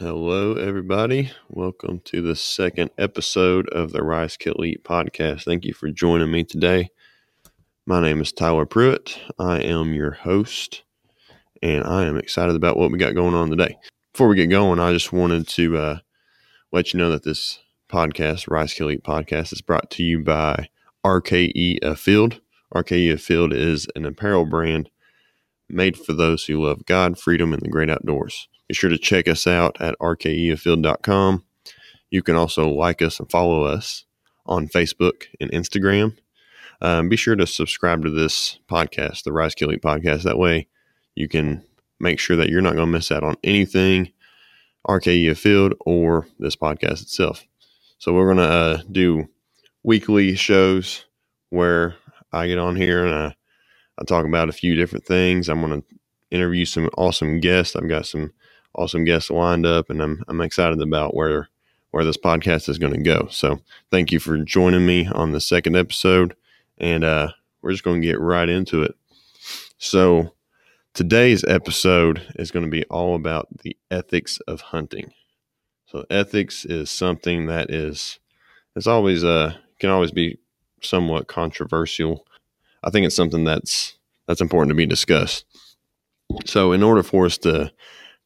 Hello, everybody. Welcome to the second episode of the Rise Kill Eat podcast. Thank you for joining me today. My name is Tyler Pruitt. I am your host, and I am excited about what we got going on today. Before we get going, I just wanted to uh, let you know that this podcast, Rice Kill Eat podcast, is brought to you by RKE Afield. RKE Afield is an apparel brand made for those who love God, freedom, and the great outdoors. Be sure to check us out at rkeafield.com. You can also like us and follow us on Facebook and Instagram. Um, be sure to subscribe to this podcast, the Rise Kill Eat podcast. That way you can make sure that you're not going to miss out on anything RKE Field or this podcast itself. So we're going to uh, do weekly shows where I get on here and I, I talk about a few different things. I'm going to interview some awesome guests. I've got some awesome guests lined up, and I'm I'm excited about where where this podcast is going to go. So thank you for joining me on the second episode, and uh, we're just going to get right into it. So today's episode is going to be all about the ethics of hunting. So ethics is something that is it's always uh can always be somewhat controversial. I think it's something that's that's important to be discussed. So in order for us to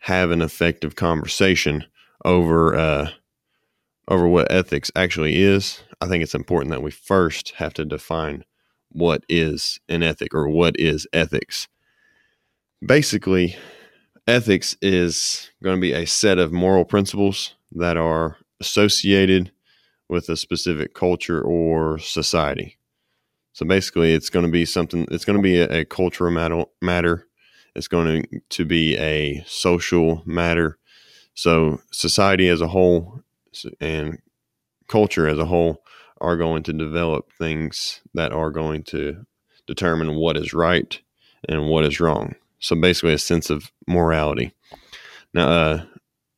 have an effective conversation over uh, over what ethics actually is, I think it's important that we first have to define what is an ethic or what is ethics. Basically, ethics is going to be a set of moral principles that are associated with a specific culture or society. So basically, it's going to be something. It's going to be a, a cultural matter, matter it's going to be a social matter. So, society as a whole and culture as a whole are going to develop things that are going to determine what is right and what is wrong. So, basically, a sense of morality. Now, uh,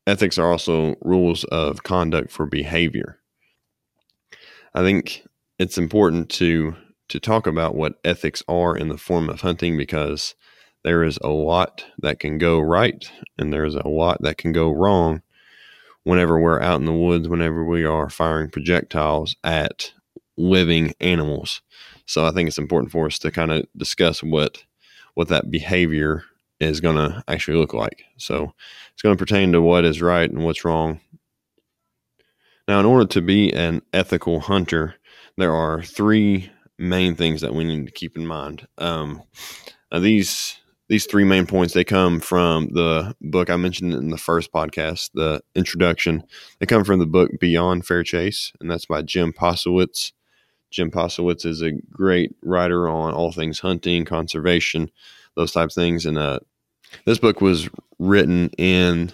ethics are also rules of conduct for behavior. I think it's important to to talk about what ethics are in the form of hunting because there is a lot that can go right and there's a lot that can go wrong whenever we're out in the woods, whenever we are firing projectiles at living animals. So I think it's important for us to kind of discuss what what that behavior is going to actually look like. So it's going to pertain to what is right and what's wrong. Now, in order to be an ethical hunter, there are three main things that we need to keep in mind. Um, these these three main points they come from the book I mentioned in the first podcast, the introduction. They come from the book Beyond Fair Chase, and that's by Jim Posewitz. Jim Posewitz is a great writer on all things hunting, conservation, those types of things. And uh, this book was written in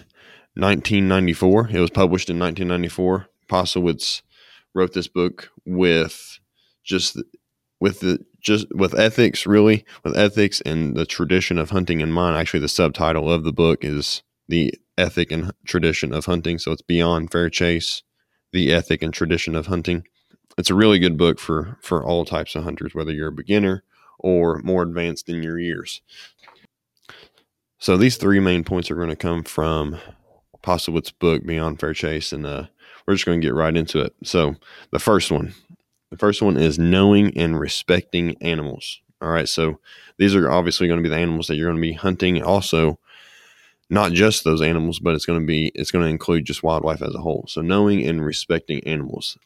1994. It was published in 1994. Posewitz wrote this book with just with the just with ethics, really, with ethics and the tradition of hunting in mind. Actually, the subtitle of the book is The Ethic and Tradition of Hunting. So it's Beyond Fair Chase, The Ethic and Tradition of Hunting. It's a really good book for, for all types of hunters, whether you're a beginner or more advanced in your years. So these three main points are going to come from Posewitz's book, Beyond Fair Chase, and uh, we're just going to get right into it. So the first one, the first one is knowing and respecting animals. All right, so these are obviously going to be the animals that you're going to be hunting. Also, not just those animals, but it's going to be it's going to include just wildlife as a whole. So knowing and respecting animals.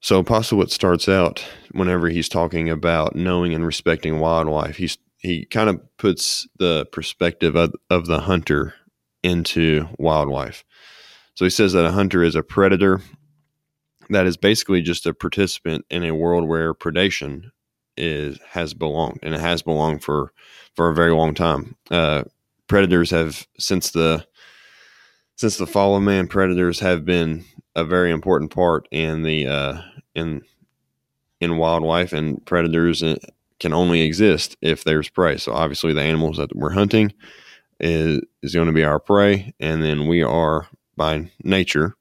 So Posewitz starts out whenever he's talking about knowing and respecting wildlife. He's he kind of puts the perspective of, of the hunter into wildlife. So he says that a hunter is a predator that is basically just a participant in a world where predation is has belonged and it has belonged for for a very long time. Uh, predators have since the since the fall of man, predators have been a very important part in the uh, in in wildlife, and predators uh, can only exist if there's prey. So obviously, the animals that we're hunting is is going to be our prey, and then we are by nature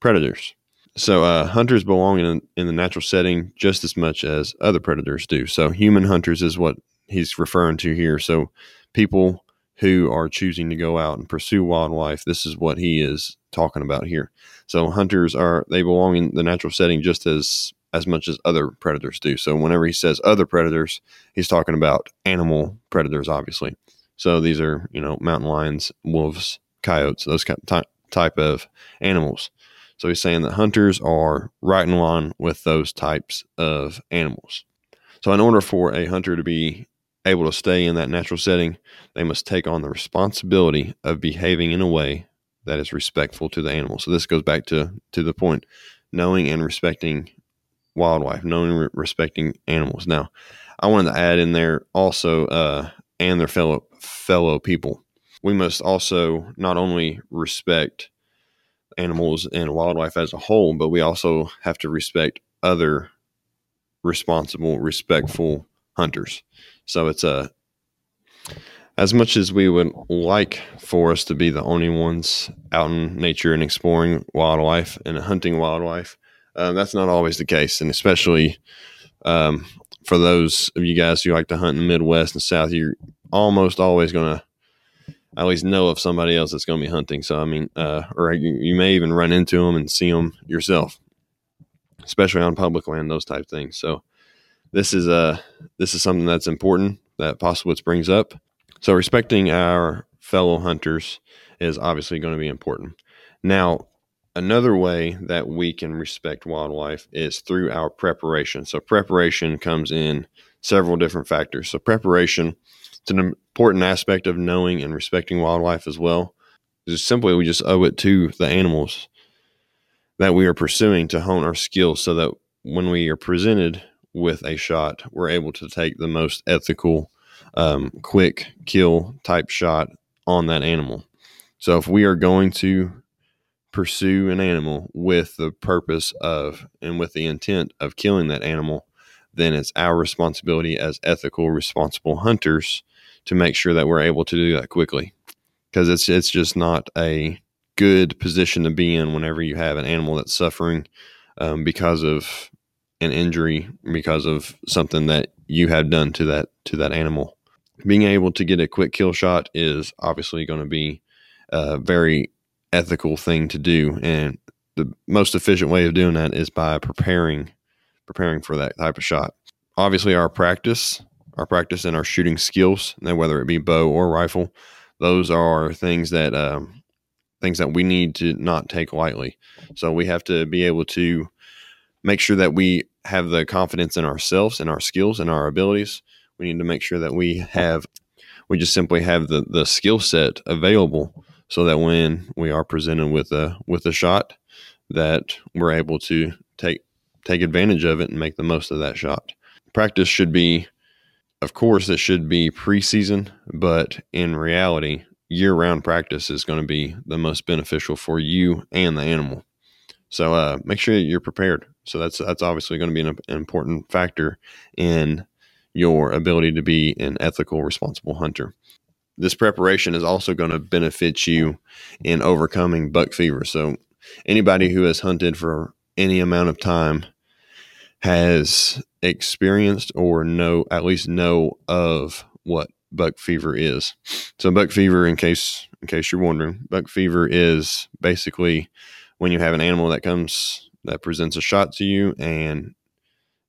predators. So uh, hunters belong in, in the natural setting just as much as other predators do. So human hunters is what he's referring to here. So people who are choosing to go out and pursue wildlife, this is what he is talking about here. So hunters are they belong in the natural setting just as as much as other predators do. So whenever he says other predators, he's talking about animal predators, obviously. So these are you know mountain lions, wolves, coyotes, those type of animals. So he's saying that hunters are right in line with those types of animals. So in order for a hunter to be able to stay in that natural setting, they must take on the responsibility of behaving in a way that is respectful to the animal. So this goes back to to the point knowing and respecting wildlife, knowing and re- respecting animals. Now, I wanted to add in there also uh, and their fellow fellow people. We must also not only respect animals and wildlife as a whole, but we also have to respect other responsible, respectful hunters. So it's a as much as we would like for us to be the only ones out in nature and exploring wildlife and hunting wildlife, uh, that's not always the case. And especially um, for those of you guys who like to hunt in the Midwest and South, you're almost always going to at least know of somebody else that's going to be hunting. So, I mean, uh, or you, you may even run into them and see them yourself, especially on public land, those type things. So, this is uh, this is something that's important that Posewitz brings up. So respecting our fellow hunters is obviously going to be important. Now, another way that we can respect wildlife is through our preparation. So preparation comes in several different factors. So preparation to important aspect of knowing and respecting wildlife as well. Just simply we just owe it to the animals that we are pursuing to hone our skills so that when we are presented with a shot, we're able to take the most ethical, um, quick kill type shot on that animal. So if we are going to pursue an animal with the purpose of and with the intent of killing that animal, then it's our responsibility as ethical, responsible hunters to make sure that we're able to do that quickly. Because it's it's just not a good position to be in whenever you have an animal that's suffering um, because of an injury because of something that you have done to that to that animal. Being able to get a quick kill shot is obviously going to be a very ethical thing to do, and the most efficient way of doing that is by preparing preparing for that type of shot. Obviously, our practice, our practice and our shooting skills, whether it be bow or rifle, those are things that um, things that we need to not take lightly. So we have to be able to make sure that we have the confidence in ourselves and our skills and our abilities. We need to make sure that we have, we just simply have the, the skill set available so that when we are presented with a, with a shot that we're able to take, take advantage of it and make the most of that shot. Practice should be, of course, it should be preseason, but in reality, year round practice is going to be the most beneficial for you and the animal. So uh, make sure you're prepared. So that's that's obviously going to be an, an important factor in your ability to be an ethical, responsible hunter. This preparation is also going to benefit you in overcoming buck fever. So anybody who has hunted for any amount of time has experienced or know at least know of what buck fever is. So buck fever in case in case you're wondering, buck fever is basically when you have an animal that comes that presents a shot to you and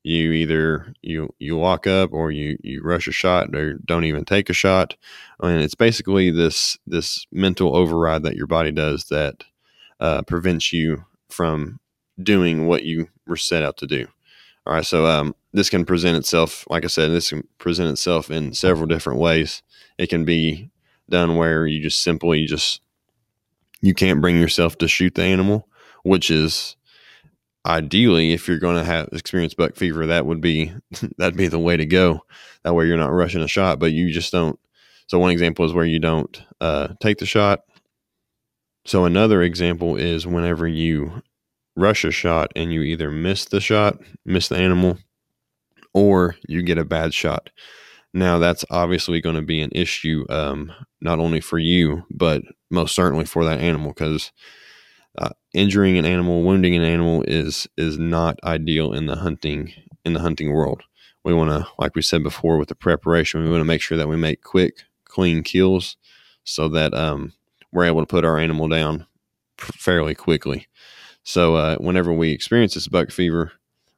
you either you you walk up or you you rush a shot or don't even take a shot and it's basically this this mental override that your body does that uh, prevents you from doing what you were set out to do all right so um, this can present itself like i said this can present itself in several different ways it can be done where you just simply just you can't bring yourself to shoot the animal, which is ideally if you're going to have experience buck fever, that would be that'd be the way to go. That way you're not rushing a shot, but you just don't. So one example is where you don't uh, take the shot. So another example is whenever you rush a shot and you either miss the shot, miss the animal, or you get a bad shot. Now, that's obviously going to be an issue, um, not only for you, but most certainly for that animal, because uh, injuring an animal, wounding an animal is is not ideal in the hunting in the hunting world. We want to, like we said before, with the preparation, we want to make sure that we make quick, clean kills so that um, we're able to put our animal down fairly quickly. So uh, whenever we experience this buck fever,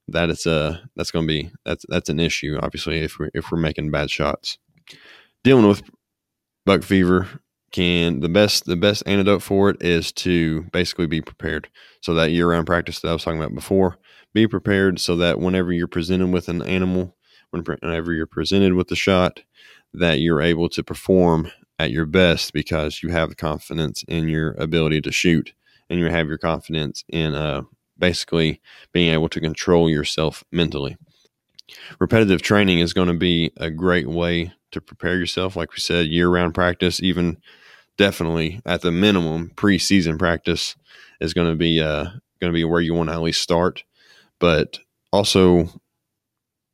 that is a that's going to be that's that's an issue. Obviously, if we're if we're making bad shots, dealing with buck fever can the best the best antidote for it is to basically be prepared. So that year round practice that I was talking about before, be prepared so that whenever you're presented with an animal, whenever you're presented with the shot, that you're able to perform at your best because you have the confidence in your ability to shoot and you have your confidence in uh, basically being able to control yourself mentally. Repetitive training is going to be a great way to prepare yourself. Like we said, year round practice, even definitely at the minimum, preseason practice is going to be uh, going to be where you want to at least start. But also,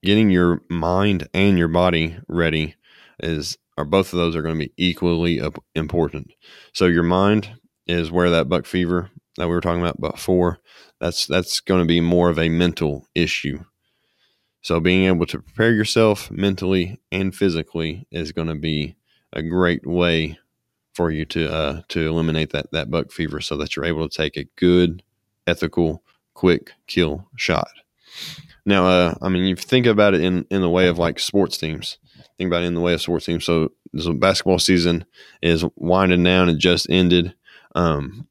getting your mind and your body ready is or both of those are going to be equally important. So your mind is where that buck fever that we were talking about before that's that's going to be more of a mental issue. So being able to prepare yourself mentally and physically is going to be a great way for you to uh, to eliminate that that buck fever, so that you're able to take a good, ethical, quick kill shot. Now, uh, I mean, you think about it in in the way of like sports teams. Think about it in the way of sports teams. So, the basketball season is winding down. It just ended. Um,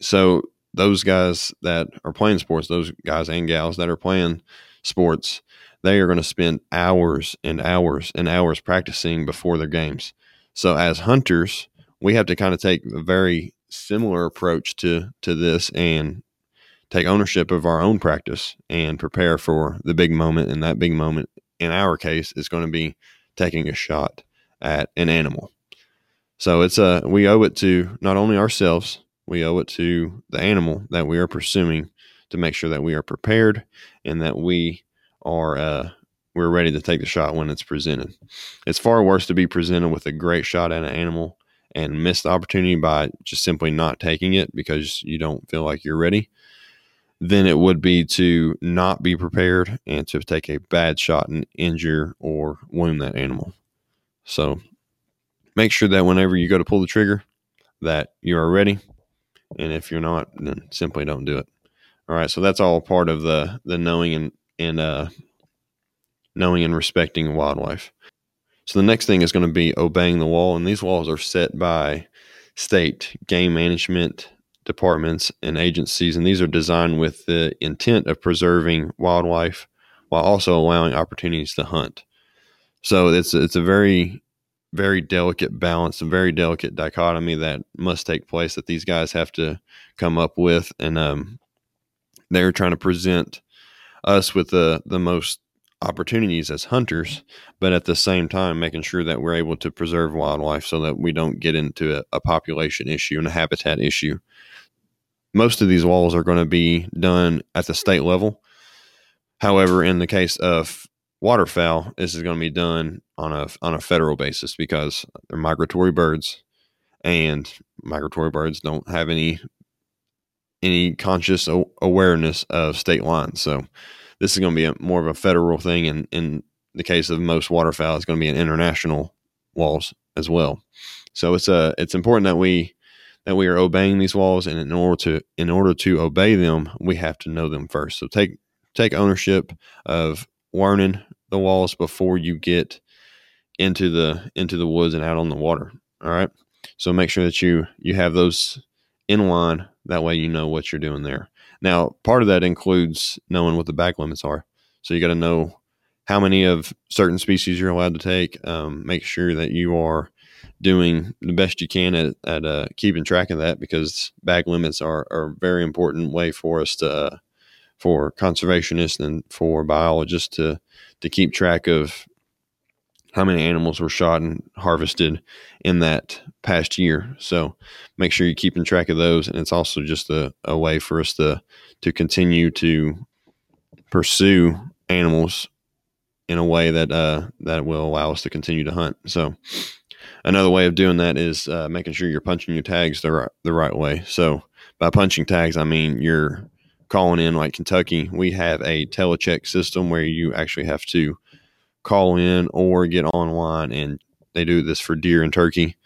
so those guys that are playing sports, those guys and gals that are playing sports, they are going to spend hours and hours and hours practicing before their games. So as hunters, we have to kind of take a very similar approach to to this and take ownership of our own practice and prepare for the big moment. And that big moment, in our case, is going to be taking a shot at an animal. So it's a we owe it to not only ourselves we owe it to the animal that we are pursuing to make sure that we are prepared and that we are uh, we're ready to take the shot when it's presented. It's far worse to be presented with a great shot at an animal and miss the opportunity by just simply not taking it because you don't feel like you're ready than it would be to not be prepared and to take a bad shot and injure or wound that animal. So make sure that whenever you go to pull the trigger that you are ready and if you're not, then simply don't do it. All right, so that's all part of the the knowing and and uh, knowing and respecting wildlife. So the next thing is going to be obeying the wall, and these walls are set by state game management departments and agencies, and these are designed with the intent of preserving wildlife while also allowing opportunities to hunt. So it's it's a very very delicate balance, a very delicate dichotomy that must take place that these guys have to come up with, and um, they're trying to present us with the the most opportunities as hunters, but at the same time making sure that we're able to preserve wildlife so that we don't get into a, a population issue and a habitat issue. Most of these walls are going to be done at the state level. However, in the case of waterfowl, this is going to be done on a on a federal basis because they're migratory birds, and migratory birds don't have any any conscious awareness of state lines. So this is going to be a, more of a federal thing, and in the case of most waterfowl, it's going to be an international walls as well. So it's a uh, it's important that we that we are obeying these walls, and in order to in order to obey them, we have to know them first. So take take ownership of learning the walls before you get into the into the woods and out on the water. All right. So make sure that you you have those in line. That way you know what you're doing there. Now, part of that includes knowing what the back limits are. So you got to know how many of certain species you're allowed to take. Um, make sure that you are doing the best you can at, at uh, keeping track of that because bag limits are, are a very important way for us to uh, for conservationists and for biologists to to keep track of how many animals were shot and harvested in that past year. So make sure you're keeping track of those. And it's also just a, a way for us to to continue to pursue animals in a way that uh, that will allow us to continue to hunt. So another way of doing that is uh, making sure you're punching your tags the right, the right way. So by punching tags, I mean you're calling in like Kentucky, we have a telecheck system where you actually have to call in or get online and they do this for deer and turkey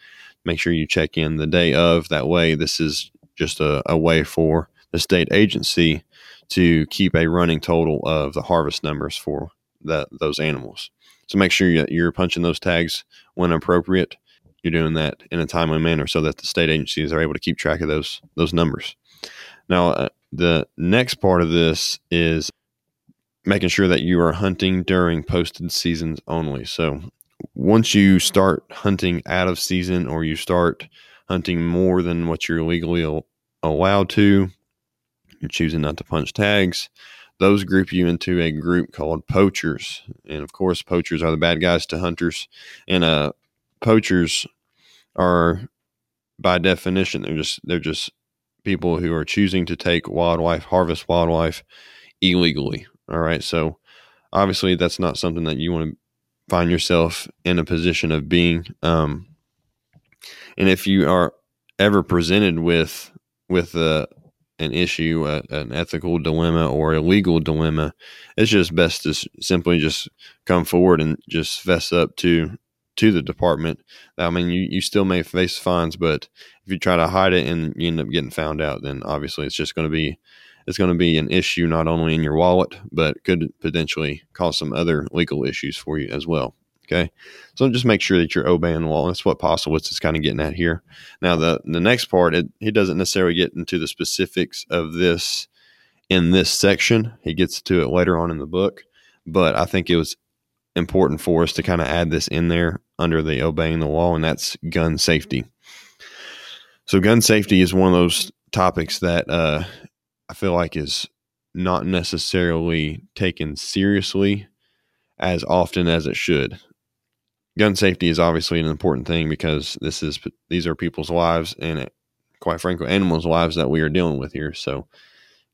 make sure you check in the day of. That way, this is just a, a way for the state agency to keep a running total of the harvest numbers for that those animals. So make sure you're punching those tags when appropriate. You're doing that in a timely manner so that the state agencies are able to keep track of those those numbers. Now, uh, the next part of this is making sure that you are hunting during posted seasons only. So once you start hunting out of season or you start hunting more than what you're legally allowed to, you're choosing not to punch tags. Those group you into a group called poachers. And of course, poachers are the bad guys to hunters. And uh, poachers are by definition, they're just they're just people who are choosing to take wildlife, harvest wildlife illegally. All right. So obviously that's not something that you want to find yourself in a position of being. Um, and if you are ever presented with with a, an issue, a, an ethical dilemma or a legal dilemma, it's just best to simply just come forward and just fess up to to the department. I mean, you, you still may face fines, but if you try to hide it and you end up getting found out, then obviously it's just going to be it's going to be an issue not only in your wallet, but could potentially cause some other legal issues for you as well. Okay. So just make sure that you're obeying the law. That's what Posewitz is kind of getting at here. Now, the, the next part, it, he doesn't necessarily get into the specifics of this in this section. He gets to it later on in the book, but I think it was important for us to kind of add this in there under the obeying the law, and that's gun safety. So, gun safety is one of those topics that uh, I feel like is not necessarily taken seriously as often as it should. Gun safety is obviously an important thing because this is these are people's lives and it, quite frankly animals' lives that we are dealing with here. So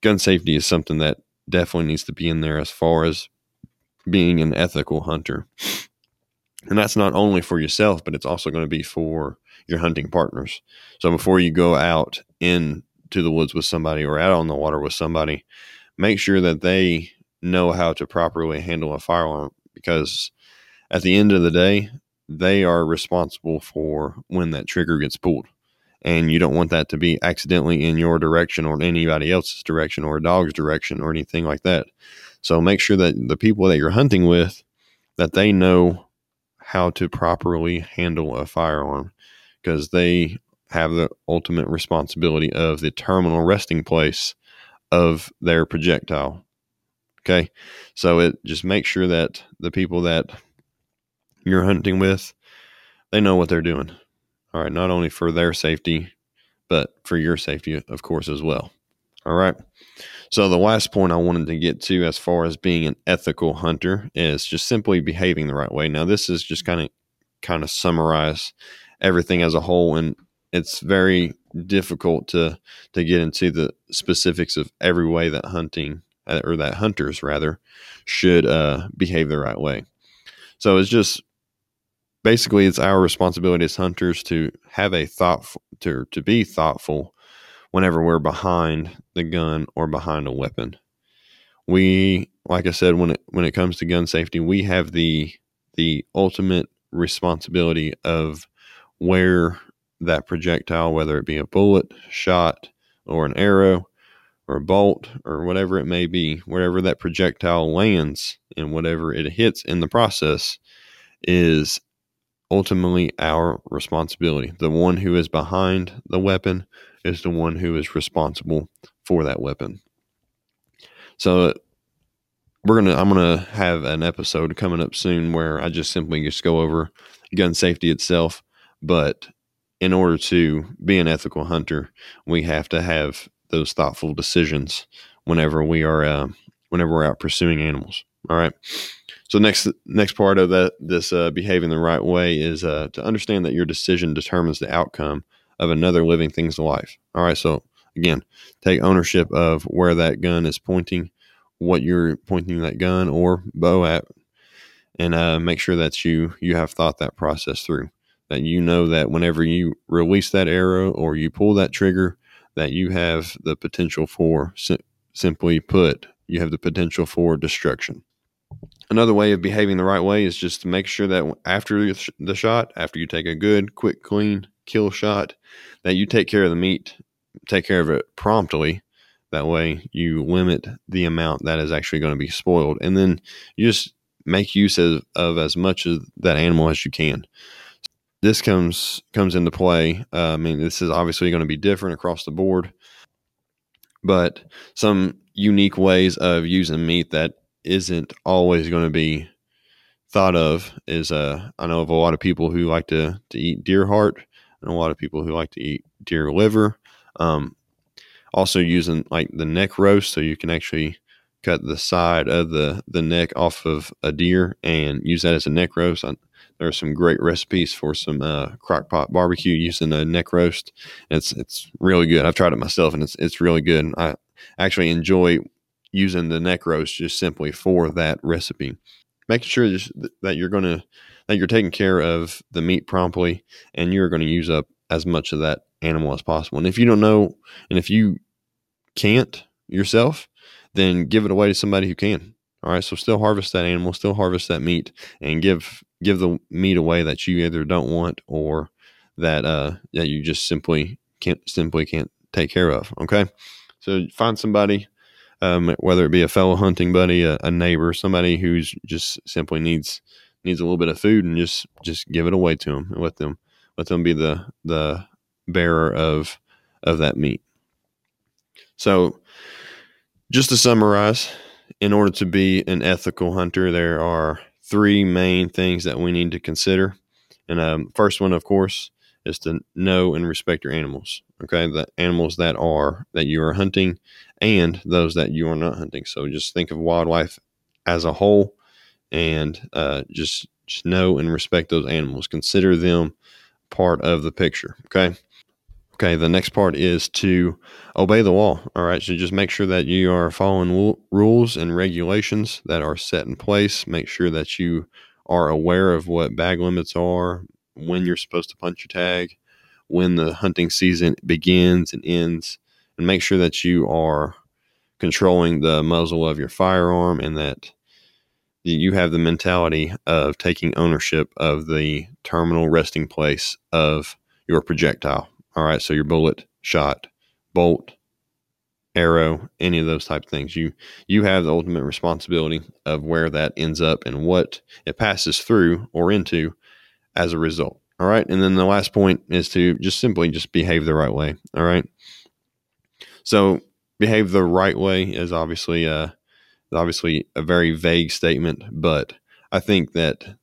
gun safety is something that definitely needs to be in there as far as being an ethical hunter. And that's not only for yourself, but it's also going to be for your hunting partners. So before you go out in to the woods with somebody or out on the water with somebody, make sure that they know how to properly handle a firearm because at the end of the day, they are responsible for when that trigger gets pulled. And you don't want that to be accidentally in your direction or in anybody else's direction or a dog's direction or anything like that. So make sure that the people that you're hunting with that they know how to properly handle a firearm because they have the ultimate responsibility of the terminal resting place of their projectile. Okay. So it just makes sure that the people that you're hunting with, they know what they're doing. All right. Not only for their safety, but for your safety, of course, as well. All right. So the last point I wanted to get to as far as being an ethical hunter is just simply behaving the right way. Now, this is just kind of kind of summarize everything as a whole and it's very difficult to to get into the specifics of every way that hunting uh, or that hunters rather should uh, behave the right way. So it's just basically it's our responsibility as hunters to have a thoughtful to to be thoughtful whenever we're behind the gun or behind a weapon. We like I said when it when it comes to gun safety, we have the the ultimate responsibility of where that projectile, whether it be a bullet, shot, or an arrow, or a bolt, or whatever it may be, wherever that projectile lands and whatever it hits in the process is ultimately our responsibility. The one who is behind the weapon is the one who is responsible for that weapon. So we're gonna I'm gonna have an episode coming up soon where I just simply just go over gun safety itself, but in order to be an ethical hunter, we have to have those thoughtful decisions whenever we are uh, whenever we're out pursuing animals. All right. So next next part of that this uh, behaving the right way is uh, to understand that your decision determines the outcome of another living thing's life. All right. So again, take ownership of where that gun is pointing, what you're pointing that gun or bow at, and uh, make sure that you you have thought that process through that you know that whenever you release that arrow or you pull that trigger, that you have the potential for, simply put, you have the potential for destruction. Another way of behaving the right way is just to make sure that after the shot, after you take a good, quick, clean kill shot, that you take care of the meat, take care of it promptly. That way, you limit the amount that is actually going to be spoiled, and then you just make use of, of as much of that animal as you can. This comes comes into play. Uh, I mean, this is obviously going to be different across the board, but some unique ways of using meat that isn't always going to be thought of is uh, I know of a lot of people who like to, to eat deer heart and a lot of people who like to eat deer liver. Um, also using like the neck roast so you can actually cut the side of the, the neck off of a deer and use that as a neck roast. I, there are some great recipes for some uh, crock pot barbecue using a neck roast. It's it's really good. I've tried it myself and it's it's really good. I actually enjoy using the neck roast just simply for that recipe making sure that you're going to that you're taking care of the meat promptly and you're going to use up as much of that animal as possible. And if you don't know, and if you can't yourself, then give it away to somebody who can. All right, so still harvest that animal, still harvest that meat, and give give the meat away that you either don't want or that uh that you just simply can't simply can't take care of. Okay, so find somebody um, whether it be a fellow hunting buddy, a, a, neighbor, somebody who's just simply needs needs a little bit of food, and just just give it away to them and let them let them be the the bearer of of that meat. So, just to summarize, in order to be an ethical hunter, there are three main things that we need to consider. And um, first one, of course, is to know and respect your animals. Okay, the animals that are that you are hunting and those that you are not hunting. So just think of wildlife as a whole, and uh, just just know and respect those animals. Consider them part of the picture. Okay. Okay, the next part is to obey the law. All right, so just make sure that you are following w- rules and regulations that are set in place. Make sure that you are aware of what bag limits are, when you're supposed to punch your tag, when the hunting season begins and ends, and make sure that you are controlling the muzzle of your firearm and that you have the mentality of taking ownership of the terminal resting place of your projectile. All right, so your bullet, shot, bolt, arrow, any of those type of things. You you have the ultimate responsibility of where that ends up and what it passes through or into as a result. All right. And then the last point is to just simply just behave the right way. All right. So behave the right way is obviously uh obviously a very vague statement, but I think that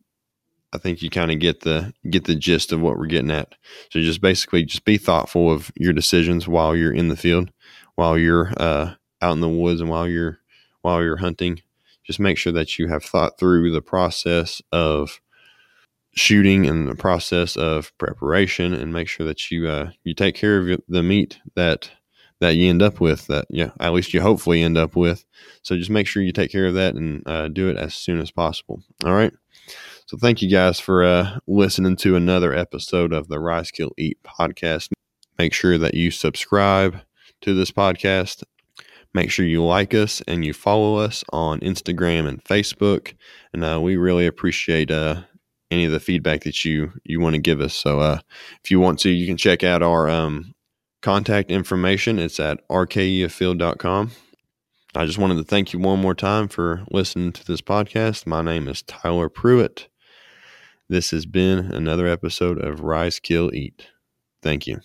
I think you kind of get the get the gist of what we're getting at. So just basically just be thoughtful of your decisions while you're in the field, while you're uh, out in the woods, and while you're while you're hunting. Just make sure that you have thought through the process of shooting and the process of preparation and make sure that you uh, you take care of the meat that that you end up with that yeah at least you hopefully end up with so just make sure you take care of that and uh, do it as soon as possible all right so thank you guys for uh, listening to another episode of the rise kill eat podcast make sure that you subscribe to this podcast make sure you like us and you follow us on instagram and facebook and uh, we really appreciate uh, any of the feedback that you you want to give us. So uh, if you want to, you can check out our um, contact information. It's at rkeafield.com. I just wanted to thank you one more time for listening to this podcast. My name is Tyler Pruitt. This has been another episode of Rise, Kill, Eat. Thank you.